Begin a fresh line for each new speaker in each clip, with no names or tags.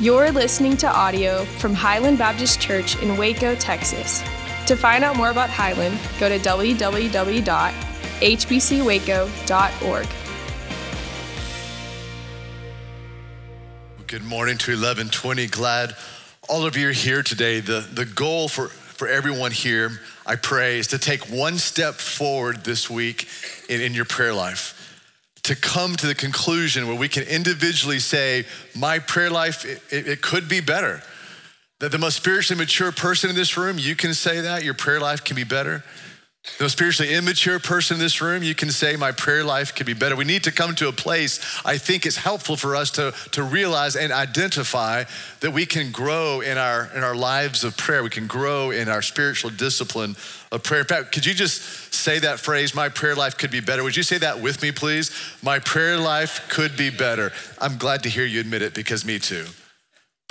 You're listening to audio from Highland Baptist Church in Waco, Texas. To find out more about Highland, go to www.hbcwaco.org.
Good morning to 1120. Glad all of you are here today. The, the goal for, for everyone here, I pray, is to take one step forward this week in, in your prayer life. To come to the conclusion where we can individually say, My prayer life, it, it, could be better. That the most spiritually mature person in this room, you can say that, your prayer life can be better. The spiritually immature person in this room, you can say, My prayer life could be better. We need to come to a place, I think it's helpful for us to, to realize and identify that we can grow in our, in our lives of prayer. We can grow in our spiritual discipline of prayer. In fact, could you just say that phrase, My prayer life could be better? Would you say that with me, please? My prayer life could be better. I'm glad to hear you admit it because me too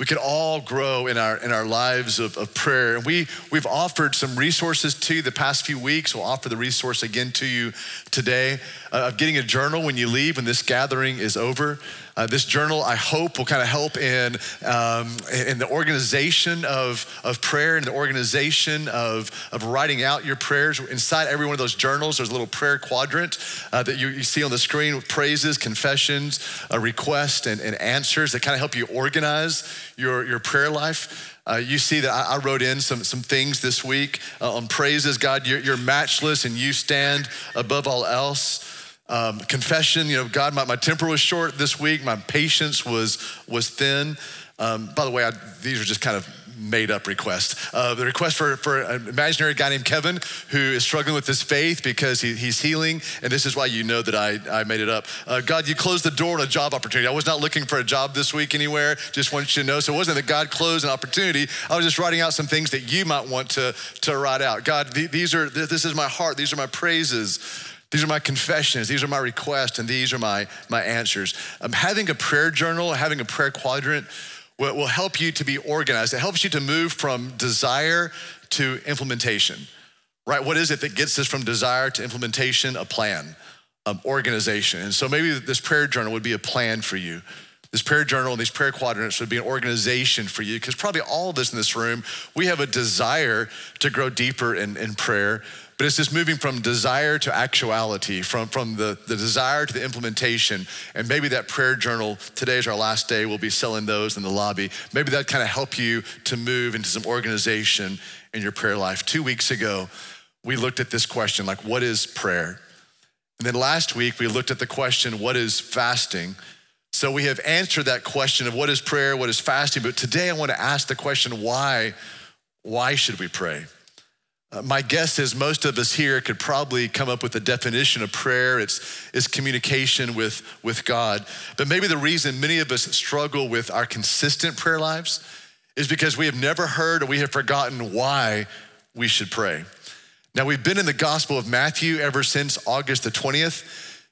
we can all grow in our in our lives of, of prayer. And we we've offered some resources to you the past few weeks. We'll offer the resource again to you today uh, of getting a journal when you leave when this gathering is over uh, this journal, I hope, will kind of help in, um, in the organization of, of prayer and the organization of, of writing out your prayers. Inside every one of those journals, there's a little prayer quadrant uh, that you, you, see on the screen with praises, confessions, a request, and, and answers that kind of help you organize your, your prayer life. Uh, you see that I, I, wrote in some, some things this week uh, on praises. God, you're, you're matchless and you stand above all else. Um, confession, you know, God, my, my temper was short this week. My patience was, was thin. Um, by the way, I, these are just kind of made up requests. Uh, the request for, for an imaginary guy named Kevin who is struggling with his faith because he, he's healing. And this is why you know that I, I made it up. Uh, God, you closed the door on a job opportunity. I was not looking for a job this week anywhere. Just want you to know. So it wasn't that God closed an opportunity. I was just writing out some things that you might want to, to write out. God, these are, this is my heart. These are my praises. These are my confessions, these are my requests, and these are my, my answers. Um, having a prayer journal, having a prayer quadrant will, will help you to be organized. It helps you to move from desire to implementation, right? What is it that gets us from desire to implementation? A plan, um, organization. And so maybe this prayer journal would be a plan for you. This prayer journal and these prayer quadrants would be an organization for you because probably all of us in this room, we have a desire to grow deeper in, in prayer. But it's this moving from desire to actuality, from, from the, the desire to the implementation. And maybe that prayer journal, today is our last day, we'll be selling those in the lobby. Maybe that kind of help you to move into some organization in your prayer life. Two weeks ago, we looked at this question like, what is prayer? And then last week, we looked at the question, what is fasting? So we have answered that question of what is prayer, what is fasting, but today I want to ask the question, why? Why should we pray? Uh, my guess is most of us here could probably come up with a definition of prayer. It's, it's communication with, with God. But maybe the reason many of us struggle with our consistent prayer lives is because we have never heard or we have forgotten why we should pray. Now, we've been in the Gospel of Matthew ever since August the 20th.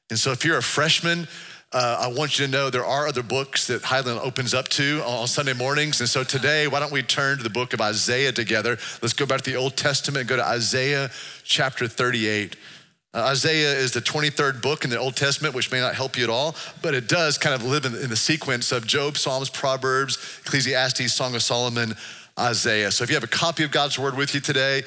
And so if you're a freshman, uh, I want you to know there are other books that Highland opens up to on Sunday mornings. And so today, why don't we turn to the book of Isaiah together? Let's go back to the Old Testament and go to Isaiah chapter 38. Uh, Isaiah is the 23rd book in the Old Testament, which may not help you at all, but it does kind of live in, in the sequence of Job, Psalms, Proverbs, Ecclesiastes, Song of Solomon, Isaiah. So if you have a copy of God's word with you today,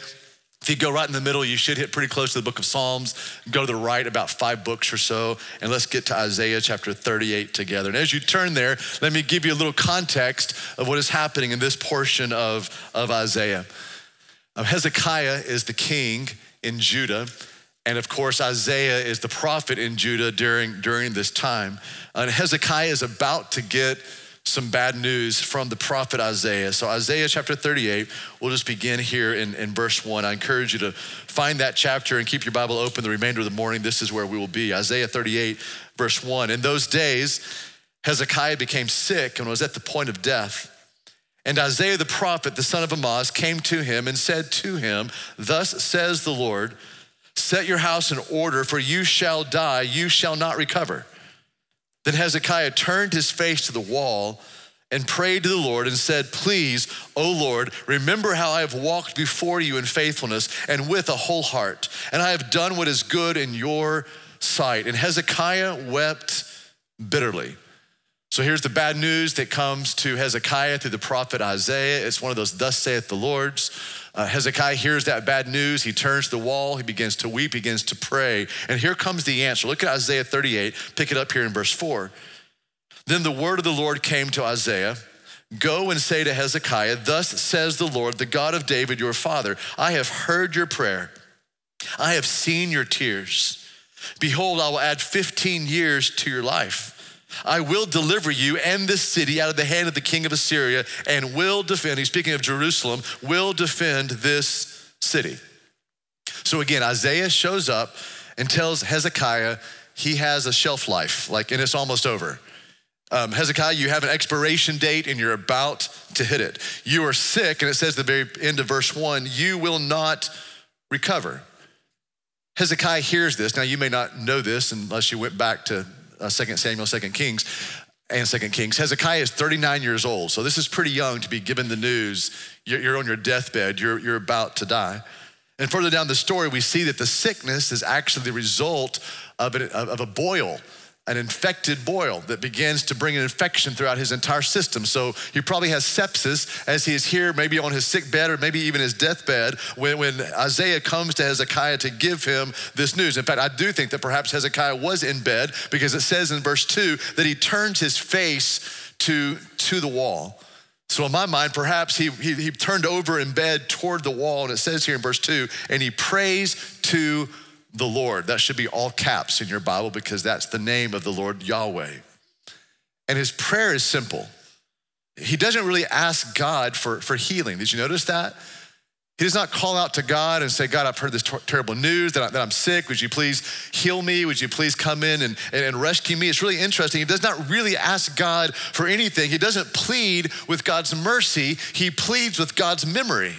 if you go right in the middle, you should hit pretty close to the book of Psalms. Go to the right about five books or so, and let's get to Isaiah chapter 38 together. And as you turn there, let me give you a little context of what is happening in this portion of, of Isaiah. Um, Hezekiah is the king in Judah. And of course, Isaiah is the prophet in Judah during, during this time. And Hezekiah is about to get some bad news from the prophet Isaiah. So, Isaiah chapter 38, we'll just begin here in, in verse 1. I encourage you to find that chapter and keep your Bible open the remainder of the morning. This is where we will be. Isaiah 38, verse 1. In those days, Hezekiah became sick and was at the point of death. And Isaiah the prophet, the son of Amoz, came to him and said to him, Thus says the Lord, Set your house in order, for you shall die, you shall not recover. Then Hezekiah turned his face to the wall and prayed to the Lord and said, Please, O Lord, remember how I have walked before you in faithfulness and with a whole heart, and I have done what is good in your sight. And Hezekiah wept bitterly. So here's the bad news that comes to Hezekiah through the prophet Isaiah. It's one of those, thus saith the Lord's. Uh, Hezekiah hears that bad news. He turns to the wall. He begins to weep, begins to pray. And here comes the answer. Look at Isaiah 38. Pick it up here in verse 4. Then the word of the Lord came to Isaiah Go and say to Hezekiah, Thus says the Lord, the God of David, your father, I have heard your prayer, I have seen your tears. Behold, I will add 15 years to your life. I will deliver you and this city out of the hand of the king of Assyria and will defend, he's speaking of Jerusalem, will defend this city. So again, Isaiah shows up and tells Hezekiah he has a shelf life, like, and it's almost over. Um, Hezekiah, you have an expiration date and you're about to hit it. You are sick, and it says at the very end of verse one, you will not recover. Hezekiah hears this. Now, you may not know this unless you went back to uh, 2 Samuel, 2 Kings, and 2 Kings. Hezekiah is 39 years old, so this is pretty young to be given the news. You're, you're on your deathbed, you're, you're about to die. And further down the story, we see that the sickness is actually the result of, an, of a boil an infected boil that begins to bring an infection throughout his entire system. So he probably has sepsis as he is here, maybe on his sick bed or maybe even his deathbed, when, when Isaiah comes to Hezekiah to give him this news. In fact, I do think that perhaps Hezekiah was in bed because it says in verse 2 that he turns his face to, to the wall. So in my mind, perhaps he, he, he turned over in bed toward the wall, and it says here in verse 2 and he prays to the Lord. That should be all caps in your Bible because that's the name of the Lord Yahweh. And his prayer is simple. He doesn't really ask God for, for healing. Did you notice that? He does not call out to God and say, God, I've heard this ter- terrible news that, I, am sick. Would you please heal me? Would you please come in and, and, and rescue me? It's really interesting. He does not really ask God for anything. He doesn't plead with God's mercy, he pleads with God's memory.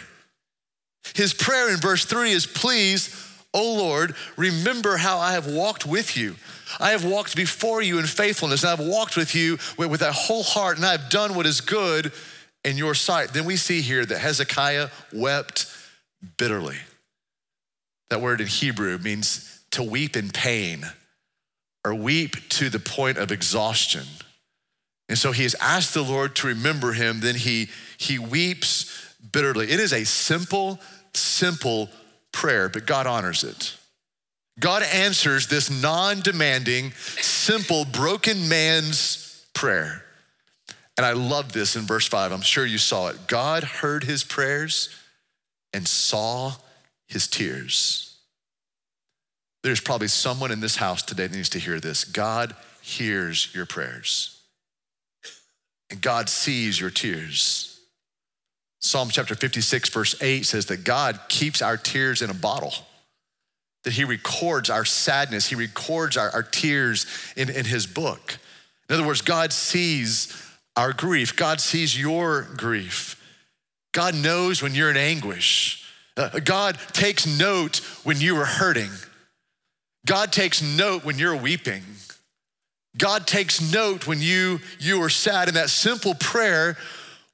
His prayer in verse three is, Please, O Lord, remember how I have walked with you. I have walked before you in faithfulness, and I've walked with you with, with a whole heart, and I have done what is good in your sight. Then we see here that Hezekiah wept bitterly. That word in Hebrew means to weep in pain or weep to the point of exhaustion. And so he has asked the Lord to remember him, then he, he weeps bitterly. It is a simple, simple prayer, but God honors it. God answers this non demanding, simple, broken man's prayer. And I love this in verse five. I'm sure you saw it. God heard his prayers and saw his tears. There's probably someone in this house today that needs to hear this. God hears your prayers, and God sees your tears. Psalm chapter 56, verse 8 says that God keeps our tears in a bottle, that He records our sadness, He records our, our tears in, in His book. In other words, God sees our grief, God sees your grief. God knows when you're in anguish. Uh, God takes note when you are hurting. God takes note when you're weeping. God takes note when you you are sad. And that simple prayer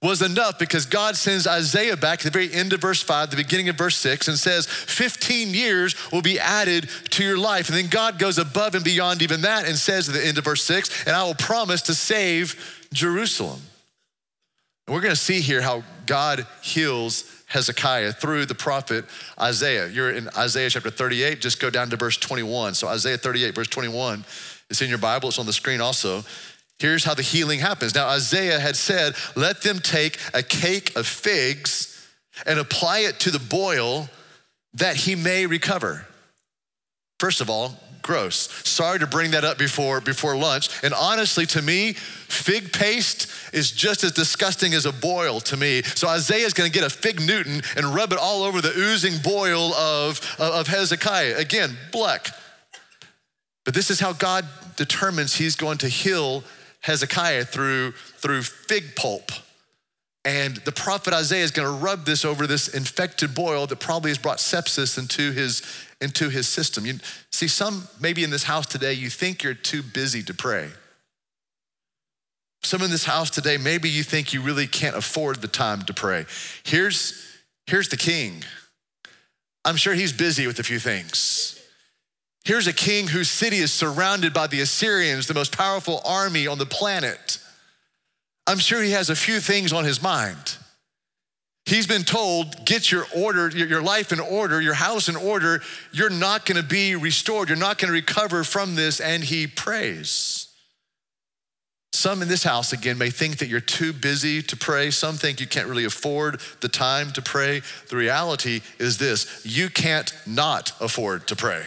was enough because God sends Isaiah back at the very end of verse 5, the beginning of verse 6, and says, 15 years will be added to your life. And then God goes above and beyond even that and says at the end of verse 6, and I will promise to save Jerusalem. And we're gonna see here how God heals Hezekiah through the prophet Isaiah. You're in Isaiah chapter 38, just go down to verse 21. So, Isaiah 38, verse 21, it's in your Bible, it's on the screen also. Here's how the healing happens. Now, Isaiah had said, Let them take a cake of figs and apply it to the boil that he may recover. First of all, gross. Sorry to bring that up before, before lunch. And honestly, to me, fig paste is just as disgusting as a boil to me. So Isaiah is going to get a fig Newton and rub it all over the oozing boil of, of Hezekiah. Again, black. But this is how God determines he's going to heal Hezekiah through, through fig pulp. And the prophet Isaiah is going to rub this over this infected boil that probably has brought sepsis into his, into his system. You see, some maybe in this house today, you think you're too busy to pray. Some in this house today, maybe you think you really can't afford the time to pray. Here's, here's the king. I'm sure he's busy with a few things. Here's a king whose city is surrounded by the Assyrians, the most powerful army on the planet. I'm sure he has a few things on his mind. He's been told, get your order, your life in order, your house in order. You're not gonna be restored. You're not gonna recover from this. And he prays. Some in this house, again, may think that you're too busy to pray. Some think you can't really afford the time to pray. The reality is this you can't not afford to pray.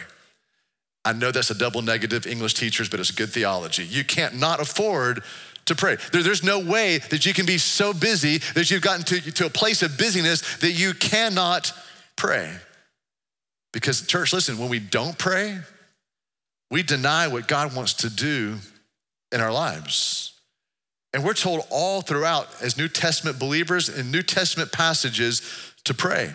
I know that's a double negative, English teachers, but it's good theology. You can't not afford to pray. There, there's no way that you can be so busy that you've gotten to, to a place of busyness that you cannot pray. Because, church, listen, when we don't pray, we deny what God wants to do in our lives. And we're told all throughout, as New Testament believers in New Testament passages, to pray.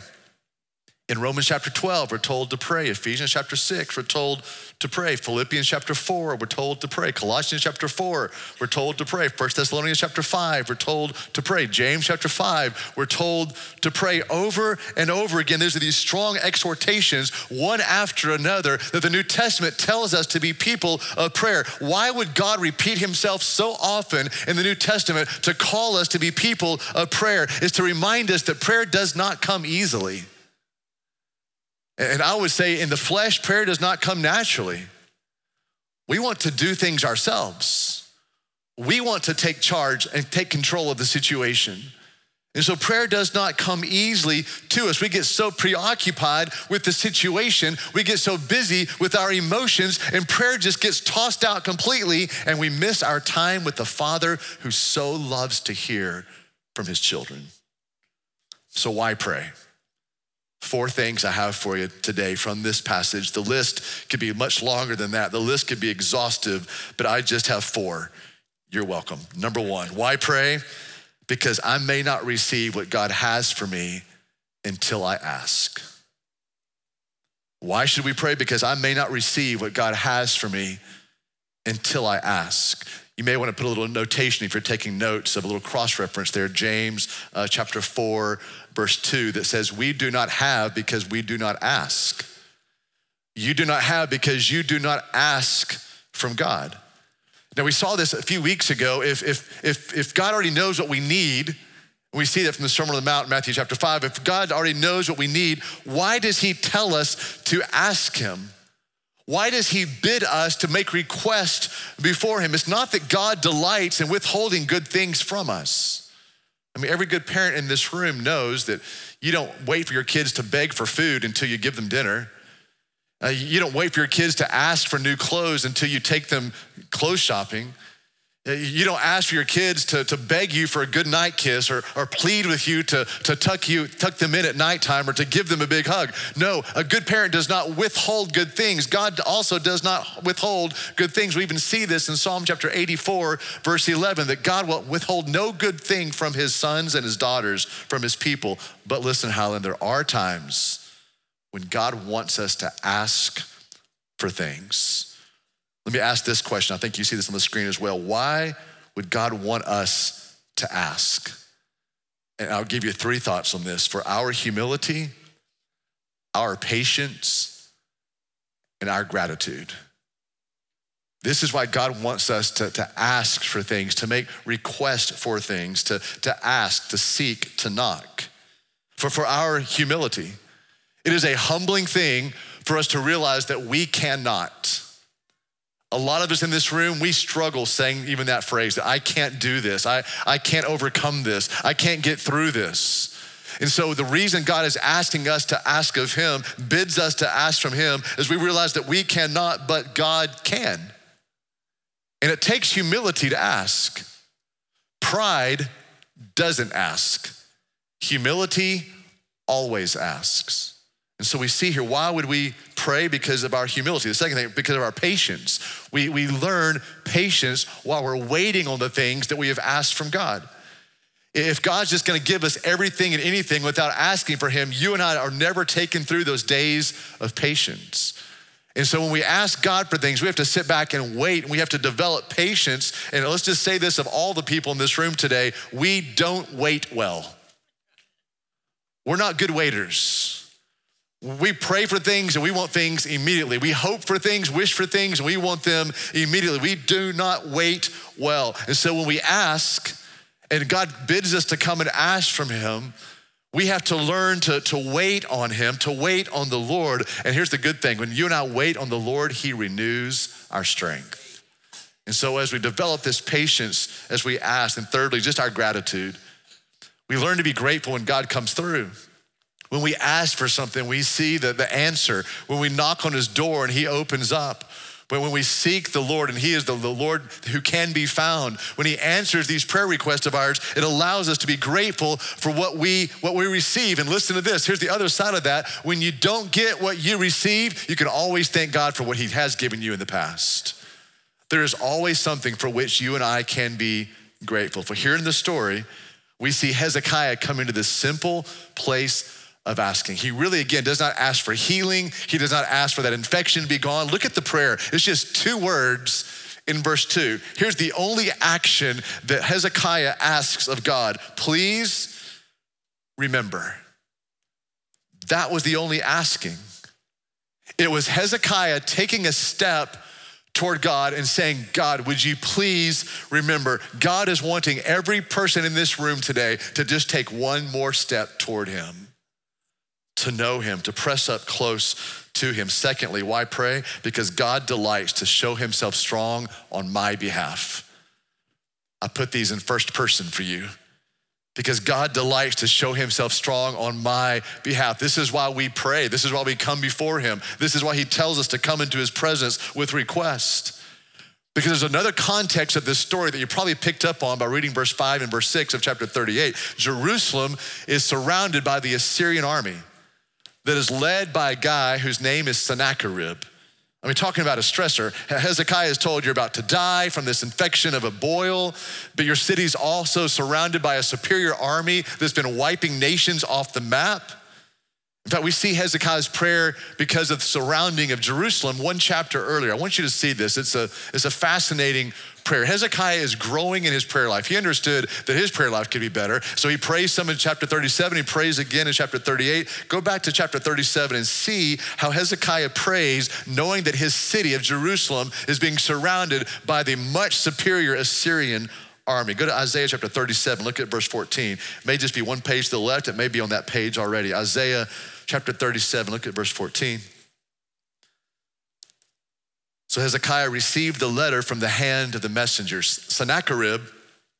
In Romans chapter 12, we're told to pray. Ephesians chapter 6, we're told to pray. Philippians chapter 4, we're told to pray. Colossians chapter 4, we're told to pray. 1 Thessalonians chapter 5, we're told to pray. James chapter 5, we're told to pray over and over again. There's these strong exhortations, one after another, that the New Testament tells us to be people of prayer. Why would God repeat himself so often in the New Testament to call us to be people of prayer? Is to remind us that prayer does not come easily. And I would say in the flesh, prayer does not come naturally. We want to do things ourselves. We want to take charge and take control of the situation. And so prayer does not come easily to us. We get so preoccupied with the situation, we get so busy with our emotions, and prayer just gets tossed out completely, and we miss our time with the Father who so loves to hear from his children. So, why pray? Four things I have for you today from this passage. The list could be much longer than that. The list could be exhaustive, but I just have four. You're welcome. Number one, why pray? Because I may not receive what God has for me until I ask. Why should we pray? Because I may not receive what God has for me until I ask. You may want to put a little notation if you're taking notes of a little cross reference there, James uh, chapter 4, verse 2, that says, We do not have because we do not ask. You do not have because you do not ask from God. Now, we saw this a few weeks ago. If, if, if, if God already knows what we need, we see that from the Sermon on the Mount, Matthew chapter 5. If God already knows what we need, why does He tell us to ask Him? Why does he bid us to make request before him? It's not that God delights in withholding good things from us. I mean, every good parent in this room knows that you don't wait for your kids to beg for food until you give them dinner. Uh, you don't wait for your kids to ask for new clothes until you take them clothes shopping. Uh, you don't ask for your kids to, to beg you for a good night kiss or, or plead with you to, to tuck you tuck them in at nighttime or to give them a big hug. No, a good parent does not withhold good things. God also does not withhold good things. We even see this in Psalm chapter 84, verse 11, that God will withhold no good thing from his sons and his daughters, from his people. But listen, Highland, there are times when God wants us to ask for things. Let me ask this question. I think you see this on the screen as well. Why would God want us to ask? And I'll give you three thoughts on this for our humility, our patience, and our gratitude. This is why God wants us to, to ask for things, to make requests for things, to, to ask, to seek, to knock. For, for our humility, it is a humbling thing for us to realize that we cannot. A lot of us in this room, we struggle saying even that phrase that I can't do this, I, I can't overcome this, I can't get through this. And so the reason God is asking us to ask of Him, bids us to ask from Him, is we realize that we cannot, but God can. And it takes humility to ask. Pride doesn't ask, humility always asks. And so we see here, why would we pray? Because of our humility. The second thing, because of our patience. We, we learn patience while we're waiting on the things that we have asked from God. If God's just gonna give us everything and anything without asking for Him, you and I are never taken through those days of patience. And so when we ask God for things, we have to sit back and wait. And we have to develop patience. And let's just say this of all the people in this room today we don't wait well. We're not good waiters. We pray for things and we want things immediately. We hope for things, wish for things, and we want them immediately. We do not wait well. And so when we ask, and God bids us to come and ask from Him, we have to learn to, to wait on Him, to wait on the Lord. And here's the good thing when you and I wait on the Lord, He renews our strength. And so, as we develop this patience, as we ask, and thirdly, just our gratitude, we learn to be grateful when God comes through. When we ask for something, we see the, the answer. When we knock on His door and He opens up, but when we seek the Lord and He is the, the, Lord who can be found, when He answers these prayer requests of ours, it allows us to be grateful for what we what we receive. And listen to this. Here's the other side of that. When you don't get what you receive, you can always thank God for what He has given you in the past. There is always something for which you and I can be grateful. For here in the story, we see Hezekiah come into this simple place of asking. He really, again, does not ask for healing. He does not ask for that infection to be gone. Look at the prayer. It's just two words in verse two. Here's the only action that Hezekiah asks of God please remember. That was the only asking. It was Hezekiah taking a step toward God and saying, God, would you please remember? God is wanting every person in this room today to just take one more step toward Him to know him, to press up close to him. Secondly, why pray? Because God delights to show himself strong on my behalf. I put these in first person for you because God delights to show himself strong on my behalf. This is why we pray. This is why we come before him. This is why he tells us to come into his presence with request. Because there's another context of this story that you probably picked up on by reading verse 5 and verse 6 of chapter 38. Jerusalem is surrounded by the Assyrian army that is led by a guy whose name is Sennacherib. I mean, talking about a stressor, Hezekiah is told you're about to die from this infection of a boil, but your city's also surrounded by a superior army that's been wiping nations off the map. In fact, we see Hezekiah's prayer because of the surrounding of Jerusalem one chapter earlier. I want you to see this. It's a, it's a fascinating prayer. Hezekiah is growing in his prayer life. He understood that his prayer life could be better. So he prays some in chapter 37. He prays again in chapter 38. Go back to chapter 37 and see how Hezekiah prays, knowing that his city of Jerusalem is being surrounded by the much superior Assyrian army. Go to Isaiah chapter 37, look at verse 14. It may just be one page to the left, it may be on that page already. Isaiah chapter 37, look at verse 14. So Hezekiah received the letter from the hand of the messengers. Sennacherib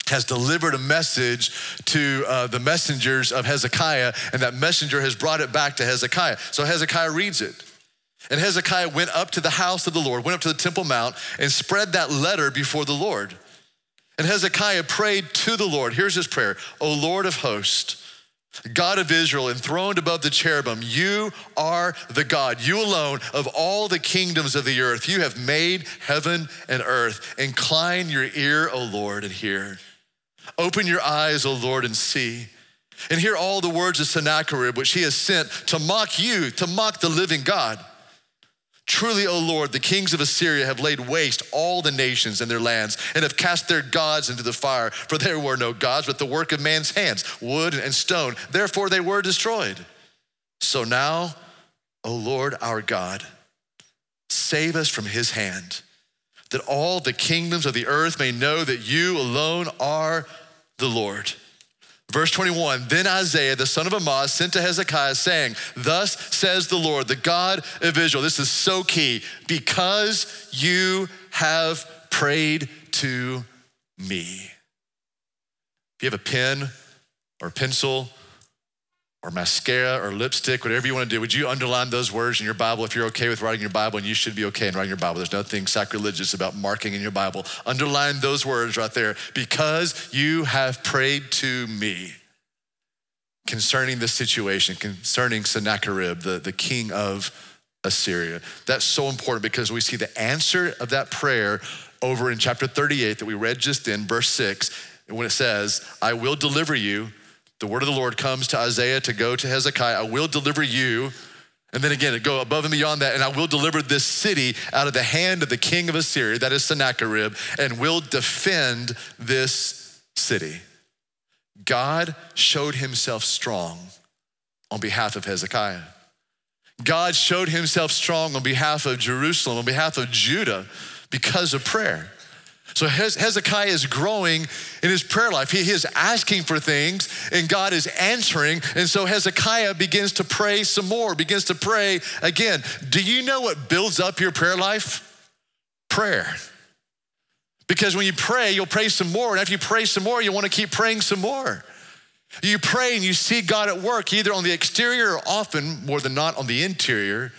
has delivered a message to uh, the messengers of Hezekiah, and that messenger has brought it back to Hezekiah. So Hezekiah reads it. And Hezekiah went up to the house of the Lord, went up to the Temple Mount, and spread that letter before the Lord. And Hezekiah prayed to the Lord. Here's his prayer O Lord of hosts, God of Israel, enthroned above the cherubim, you are the God, you alone of all the kingdoms of the earth. You have made heaven and earth. Incline your ear, O Lord, and hear. Open your eyes, O Lord, and see. And hear all the words of Sennacherib, which he has sent to mock you, to mock the living God. Truly, O Lord, the kings of Assyria have laid waste all the nations and their lands and have cast their gods into the fire. For there were no gods but the work of man's hands, wood and stone. Therefore, they were destroyed. So now, O Lord our God, save us from his hand, that all the kingdoms of the earth may know that you alone are the Lord Verse 21 Then Isaiah, the son of Amoz, sent to Hezekiah, saying, Thus says the Lord, the God of Israel. This is so key. Because you have prayed to me. If you have a pen or a pencil, or mascara or lipstick, whatever you want to do, would you underline those words in your Bible if you're okay with writing your Bible? And you should be okay in writing your Bible. There's nothing sacrilegious about marking in your Bible. Underline those words right there because you have prayed to me concerning the situation, concerning Sennacherib, the, the king of Assyria. That's so important because we see the answer of that prayer over in chapter 38 that we read just in, verse 6, when it says, I will deliver you the word of the Lord comes to Isaiah to go to Hezekiah. I will deliver you. And then again, go above and beyond that, and I will deliver this city out of the hand of the king of Assyria, that is Sennacherib, and will defend this city. God showed himself strong on behalf of Hezekiah. God showed himself strong on behalf of Jerusalem, on behalf of Judah, because of prayer. So Hezekiah is growing in his prayer life. He is asking for things and God is answering. And so Hezekiah begins to pray some more, begins to pray again. Do you know what builds up your prayer life? Prayer. Because when you pray, you'll pray some more. And after you pray some more, you want to keep praying some more. You pray and you see God at work, either on the exterior or often, more than not, on the interior,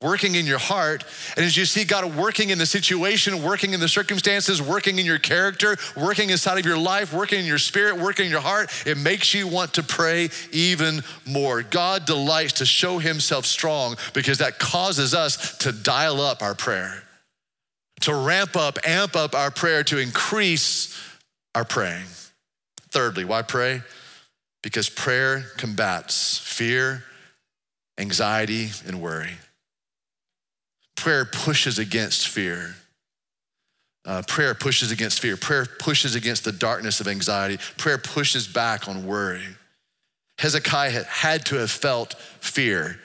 working in your heart. And as you see God working in the situation, working in the circumstances, working in your character, working inside of your life, working in your spirit, working in your heart, it makes you want to pray even more. God delights to show himself strong because that causes us to dial up our prayer, to ramp up, amp up our prayer, to increase our praying. Thirdly, why pray? because prayer combats fear, anxiety, and worry. Prayer pushes against fear. Uh, prayer pushes against fear. Prayer pushes against the darkness of anxiety. Prayer pushes back on worry. Hezekiah had, had to have felt fear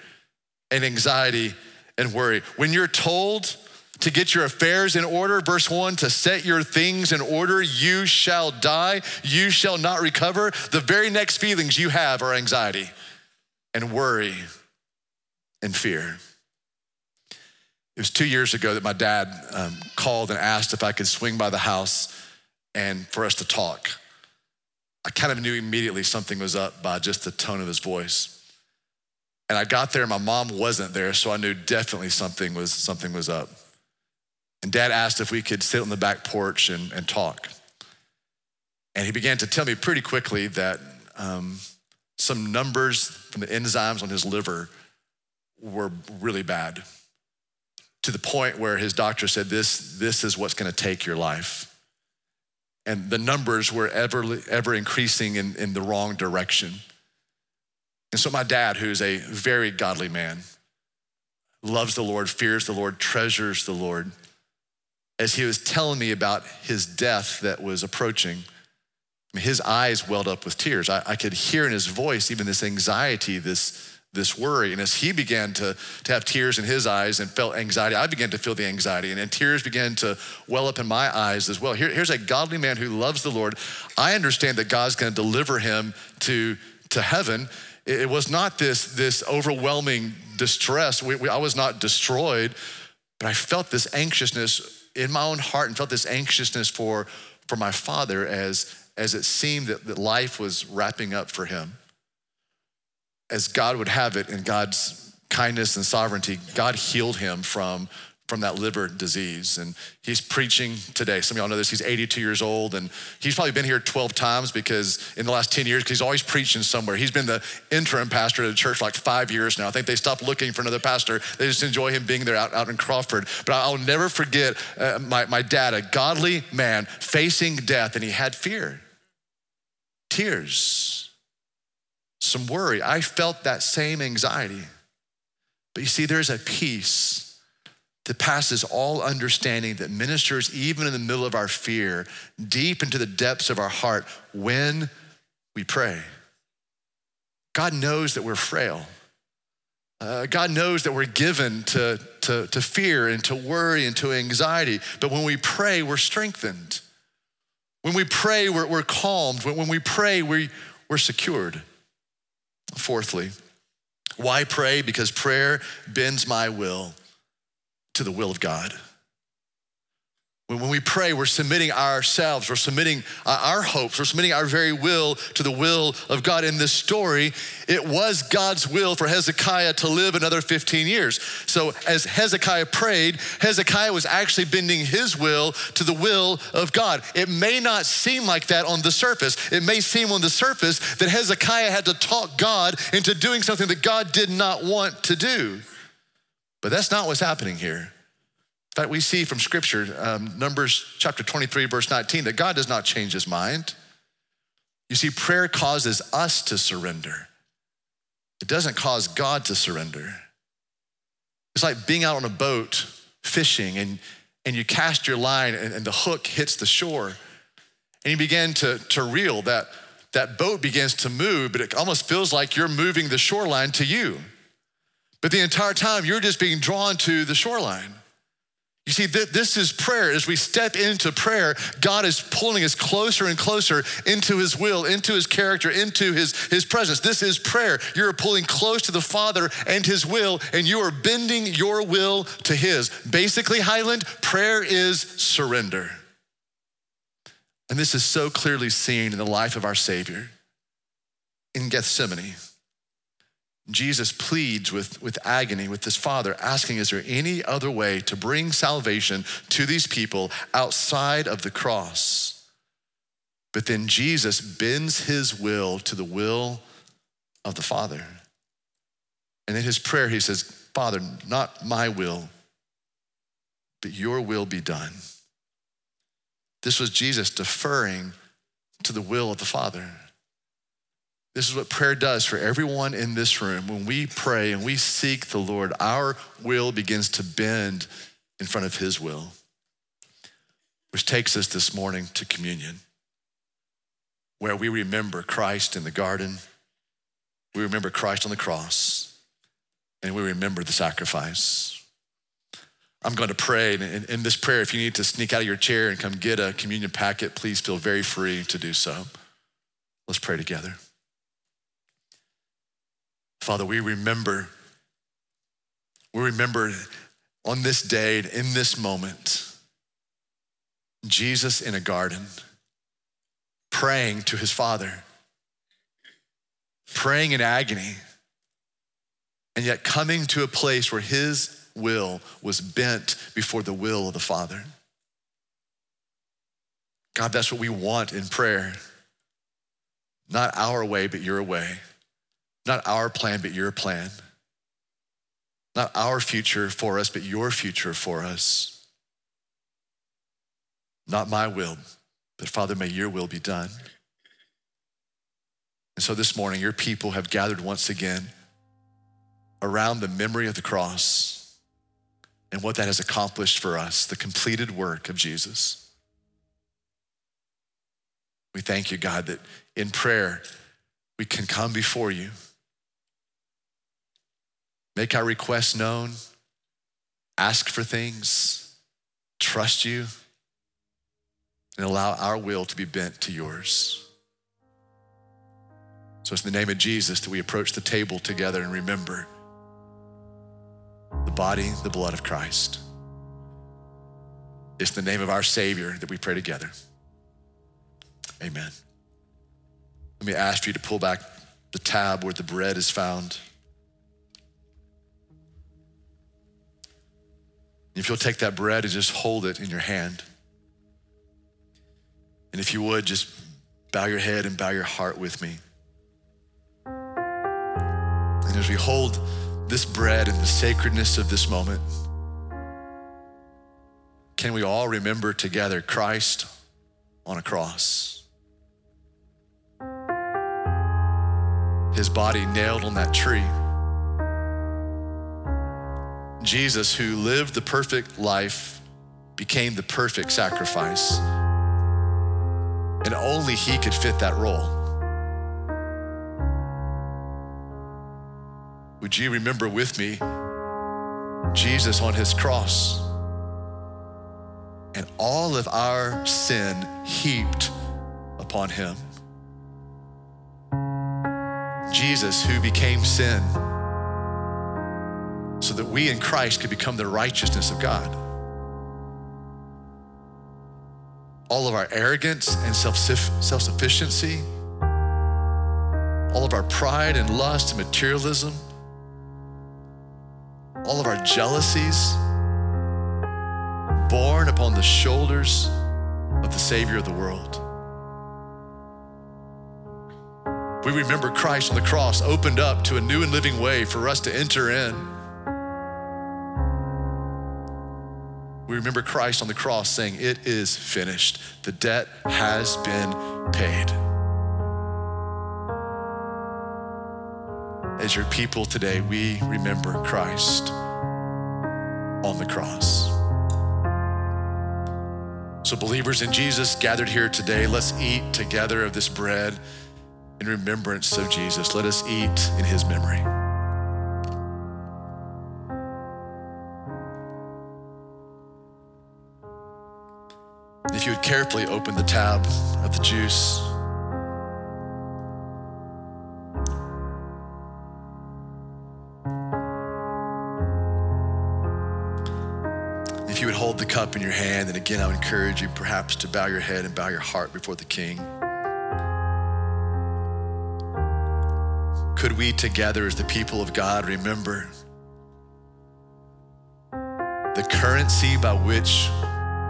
and anxiety and worry. When you're told to get your affairs in order. Verse one, to set your things in order, you shall die, you shall not recover. The very next feelings you have are anxiety and worry and fear. It was two years ago that my dad um, called and asked if I could swing by the house and for us to talk. I kind of knew immediately something was up by just the tone of his voice. And I got there, my mom wasn't there, so I knew definitely something was, something was up. And dad asked if we could sit on the back porch and, and talk. And he began to tell me pretty quickly that um, some numbers from the enzymes on his liver were really bad to the point where his doctor said, This, this is what's going to take your life. And the numbers were ever, ever increasing in, in the wrong direction. And so, my dad, who's a very godly man, loves the Lord, fears the Lord, treasures the Lord, as he was telling me about his death that was approaching, his eyes welled up with tears. I, I, could hear in his voice even this anxiety, this, this worry. And as he began to, to have tears in his eyes and felt anxiety, I began to feel the anxiety. And, and tears began to well up in my eyes as well. Here, here's a godly man who loves the Lord. I understand that God's going to deliver him to, to heaven. It, it was not this, this overwhelming distress. We, we, I was not destroyed, but I felt this anxiousness in my own heart and felt this anxiousness for, for my father as, as it seemed that, that life was wrapping up for him. As God would have it in God's kindness and sovereignty, God healed him from from that liver disease. And he's preaching today. Some of y'all know this. He's 82 years old, and he's probably been here 12 times because in the last 10 years, he's always preaching somewhere. He's been the interim pastor of the church for like five years now. I think they stopped looking for another pastor. They just enjoy him being there out, out in Crawford. But I'll never forget uh, my, my dad, a godly man facing death, and he had fear, tears, some worry. I felt that same anxiety. But you see, there's a peace that passes all understanding that ministers even in the middle of our fear, deep into the depths of our heart when we pray. God knows that we're frail. Uh, God knows that we're given to, to, to fear and to worry and to anxiety. But when we pray, we're strengthened. When we pray, we're, we're calmed. When, when we pray, we, we're secured. Fourthly, why pray? Because prayer bends my will to the will of God. When we pray, we're submitting ourselves, we're submitting uh, our hopes, we're submitting our very will to the will of God. In this story, it was God's will for Hezekiah to live another 15 years. So as Hezekiah prayed, Hezekiah was actually bending his will to the will of God. It may not seem like that on the surface. It may seem on the surface that Hezekiah had to talk God into doing something that God did not want to do. But that's not what's happening here. In fact, we see from scripture, um, Numbers chapter 23, verse 19, that God does not change his mind. You see, prayer causes us to surrender, it doesn't cause God to surrender. It's like being out on a boat fishing and, and you cast your line and, and the hook hits the shore and you begin to, to reel. That, that boat begins to move, but it almost feels like you're moving the shoreline to you. But the entire time, you're just being drawn to the shoreline. You see, th- this is prayer. As we step into prayer, God is pulling us closer and closer into His will, into His character, into His, His presence. This is prayer. You're pulling close to the Father and His will, and you are bending your will to His. Basically, Highland, prayer is surrender. And this is so clearly seen in the life of our Savior in Gethsemane. Jesus pleads with, with agony with his father, asking, Is there any other way to bring salvation to these people outside of the cross? But then Jesus bends his will to the will of the Father. And in his prayer, he says, Father, not my will, but your will be done. This was Jesus deferring to the will of the Father. This is what prayer does for everyone in this room. When we pray and we seek the Lord, our will begins to bend in front of His will, which takes us this morning to communion, where we remember Christ in the garden, we remember Christ on the cross, and we remember the sacrifice. I'm going to pray. And in this prayer, if you need to sneak out of your chair and come get a communion packet, please feel very free to do so. Let's pray together. Father, we remember, we remember on this day, in this moment, Jesus in a garden, praying to his Father, praying in agony, and yet coming to a place where his will was bent before the will of the Father. God, that's what we want in prayer. Not our way, but your way. Not our plan, but your plan. Not our future for us, but your future for us. Not my will, but Father, may your will be done. And so this morning, your people have gathered once again around the memory of the cross and what that has accomplished for us, the completed work of Jesus. We thank you, God, that in prayer we can come before you make our requests known, ask for things, trust you, and allow our will to be bent to yours. So it's in the name of Jesus that we approach the table together and remember the body, the blood of Christ. It's the name of our Savior that we pray together. Amen. Let me ask you to pull back the tab where the bread is found. If you'll take that bread and just hold it in your hand. And if you would, just bow your head and bow your heart with me. And as we hold this bread and the sacredness of this moment, can we all remember together Christ on a cross? His body nailed on that tree Jesus, who lived the perfect life, became the perfect sacrifice. And only he could fit that role. Would you remember with me Jesus on his cross and all of our sin heaped upon him? Jesus, who became sin so that we in Christ could become the righteousness of God. All of our arrogance and self sufficiency, all of our pride and lust and materialism, all of our jealousies, borne upon the shoulders of the Savior of the world. We remember Christ on the cross opened up to a new and living way for us to enter in. We remember Christ on the cross saying, It is finished. The debt has been paid. As your people today, we remember Christ on the cross. So, believers in Jesus gathered here today, let's eat together of this bread in remembrance of Jesus. Let us eat in his memory. Carefully open the tab of the juice. If you would hold the cup in your hand, and again, I would encourage you perhaps to bow your head and bow your heart before the King. Could we together, as the people of God, remember the currency by which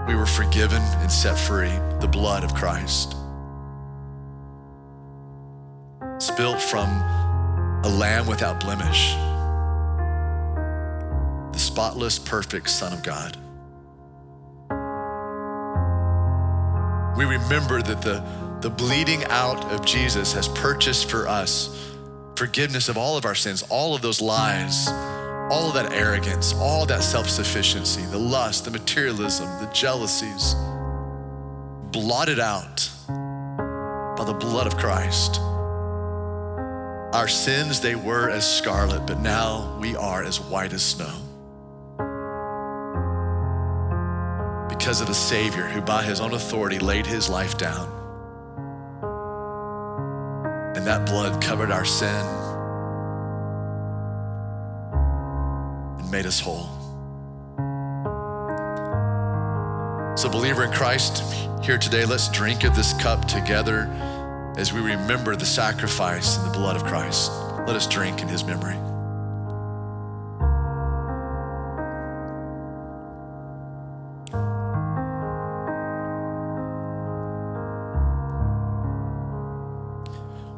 we were forgiven and set free, the blood of Christ. Spilt from a lamb without blemish, the spotless, perfect Son of God. We remember that the, the bleeding out of Jesus has purchased for us forgiveness of all of our sins, all of those lies all that arrogance, all that self sufficiency, the lust, the materialism, the jealousies, blotted out by the blood of Christ. Our sins, they were as scarlet, but now we are as white as snow. Because of the Savior who, by his own authority, laid his life down. And that blood covered our sin made us whole. So, believer in Christ, here today, let's drink of this cup together as we remember the sacrifice and the blood of Christ. Let us drink in his memory.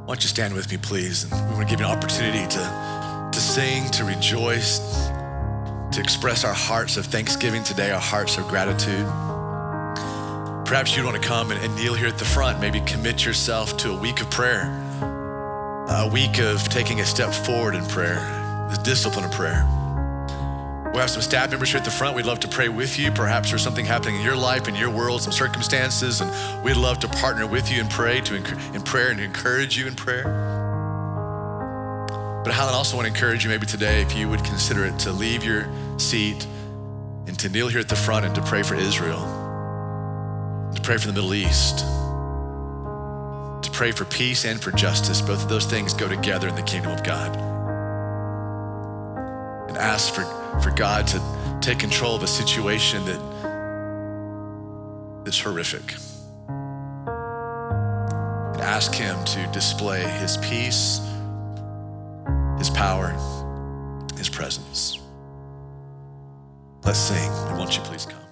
Why don't you stand with me, please? And we want to give you an opportunity to, to sing, to rejoice, to express our hearts of thanksgiving today, our hearts of gratitude. Perhaps you'd want to come and, and kneel here at the front, maybe commit yourself to a week of prayer, a week of taking a step forward in prayer, the discipline of prayer. We'll have some staff members here at the front. We'd love to pray with you. Perhaps there's something happening in your life, in your world, some circumstances, and we'd love to partner with you and pray to in prayer and encourage you in prayer. But I also want to encourage you maybe today, if you would consider it, to leave your seat and to kneel here at the front and to pray for Israel, to pray for the Middle East, to pray for peace and for justice. Both of those things go together in the kingdom of God. And ask for, for God to take control of a situation that that's horrific. And ask Him to display His peace his power, His presence. Let's sing. And won't you please come?